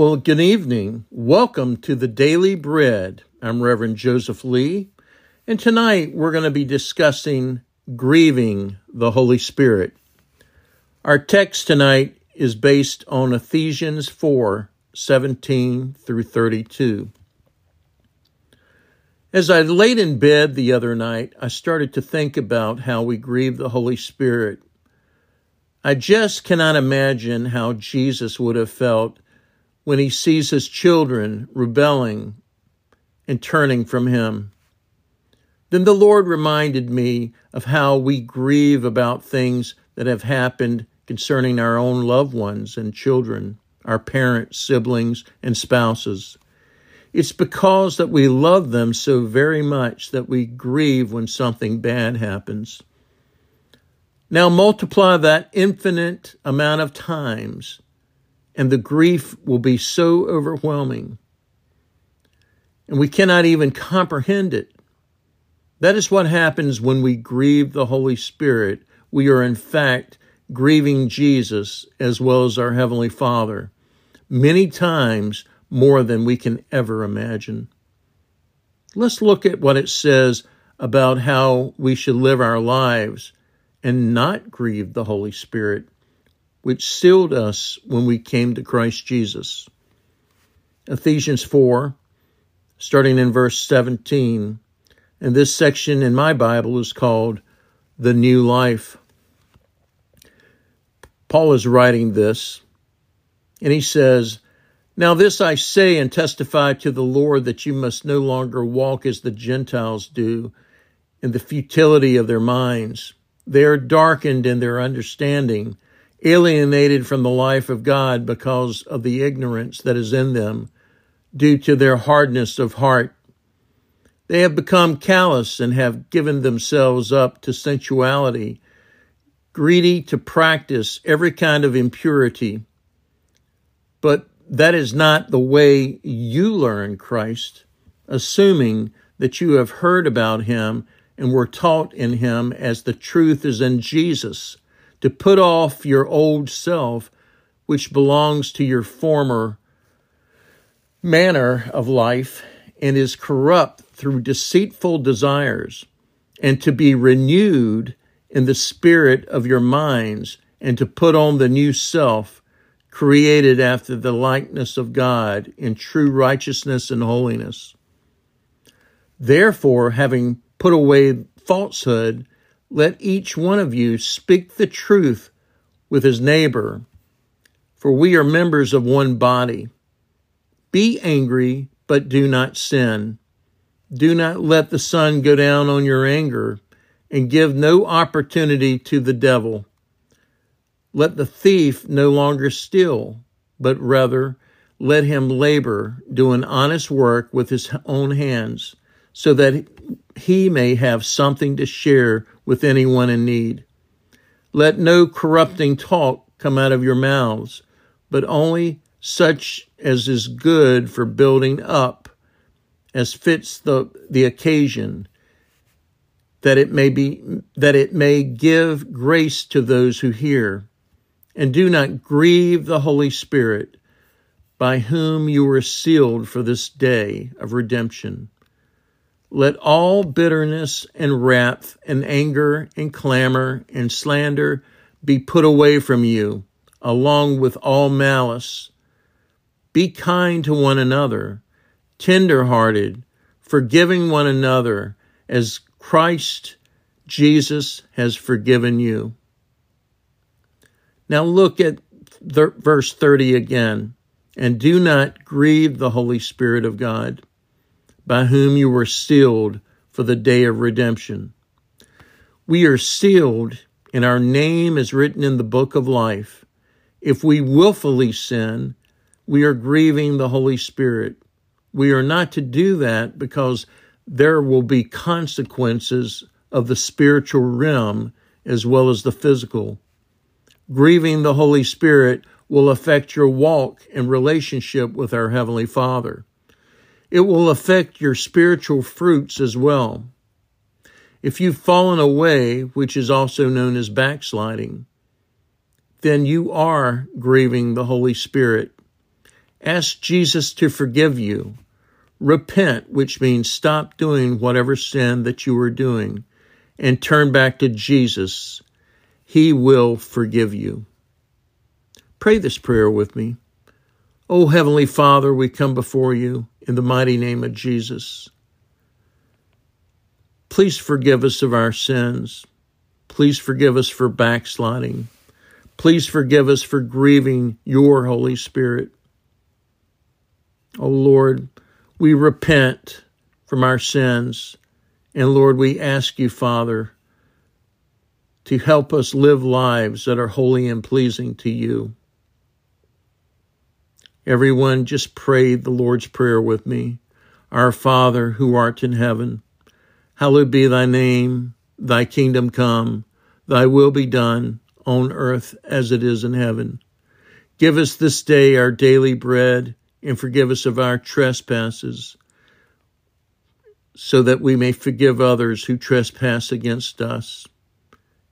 Well, good evening. Welcome to the Daily Bread. I'm Reverend Joseph Lee, and tonight we're going to be discussing grieving the Holy Spirit. Our text tonight is based on Ephesians 4 17 through 32. As I laid in bed the other night, I started to think about how we grieve the Holy Spirit. I just cannot imagine how Jesus would have felt when he sees his children rebelling and turning from him. Then the Lord reminded me of how we grieve about things that have happened concerning our own loved ones and children, our parents, siblings, and spouses. It's because that we love them so very much that we grieve when something bad happens. Now multiply that infinite amount of times and the grief will be so overwhelming. And we cannot even comprehend it. That is what happens when we grieve the Holy Spirit. We are, in fact, grieving Jesus as well as our Heavenly Father, many times more than we can ever imagine. Let's look at what it says about how we should live our lives and not grieve the Holy Spirit which sealed us when we came to Christ Jesus. Ephesians 4, starting in verse 17, and this section in my Bible is called The New Life. Paul is writing this, and he says, Now this I say and testify to the Lord that you must no longer walk as the Gentiles do in the futility of their minds. They are darkened in their understanding alienated from the life of God because of the ignorance that is in them due to their hardness of heart. They have become callous and have given themselves up to sensuality, greedy to practice every kind of impurity. But that is not the way you learn Christ, assuming that you have heard about him and were taught in him as the truth is in Jesus to put off your old self, which belongs to your former manner of life and is corrupt through deceitful desires, and to be renewed in the spirit of your minds, and to put on the new self, created after the likeness of God in true righteousness and holiness. Therefore, having put away falsehood, let each one of you speak the truth with his neighbor, for we are members of one body. Be angry, but do not sin. Do not let the sun go down on your anger, and give no opportunity to the devil. Let the thief no longer steal, but rather let him labor, doing honest work with his own hands, so that he may have something to share with anyone in need. Let no corrupting talk come out of your mouths, but only such as is good for building up, as fits the, the occasion, that it may be that it may give grace to those who hear. And do not grieve the Holy Spirit, by whom you were sealed for this day of redemption. Let all bitterness and wrath and anger and clamor and slander be put away from you, along with all malice. Be kind to one another, tender hearted, forgiving one another, as Christ Jesus has forgiven you. Now look at verse 30 again. And do not grieve the Holy Spirit of God by whom you were sealed for the day of redemption. We are sealed, and our name is written in the book of life. If we willfully sin, we are grieving the Holy Spirit. We are not to do that because there will be consequences of the spiritual realm as well as the physical. Grieving the Holy Spirit will affect your walk and relationship with our Heavenly Father. It will affect your spiritual fruits as well. If you've fallen away, which is also known as backsliding, then you are grieving the Holy Spirit. Ask Jesus to forgive you. Repent, which means stop doing whatever sin that you were doing and turn back to Jesus. He will forgive you. Pray this prayer with me. Oh, Heavenly Father, we come before you in the mighty name of Jesus. Please forgive us of our sins. Please forgive us for backsliding. Please forgive us for grieving your Holy Spirit. Oh Lord, we repent from our sins. And Lord, we ask you, Father, to help us live lives that are holy and pleasing to you. Everyone just prayed the Lord's Prayer with me. Our Father, who art in heaven, hallowed be thy name, thy kingdom come, thy will be done on earth as it is in heaven. Give us this day our daily bread and forgive us of our trespasses so that we may forgive others who trespass against us.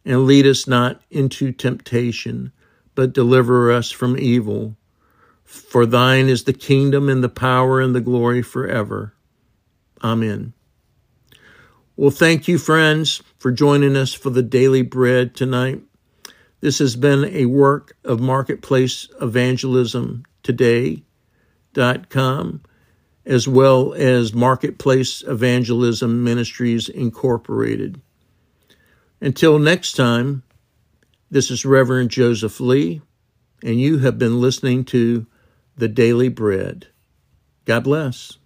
And lead us not into temptation, but deliver us from evil. For thine is the kingdom and the power and the glory forever. Amen. Well, thank you, friends, for joining us for the daily bread tonight. This has been a work of Marketplace Evangelism Today.com, as well as Marketplace Evangelism Ministries Incorporated. Until next time, this is Reverend Joseph Lee, and you have been listening to The Daily Bread. God bless.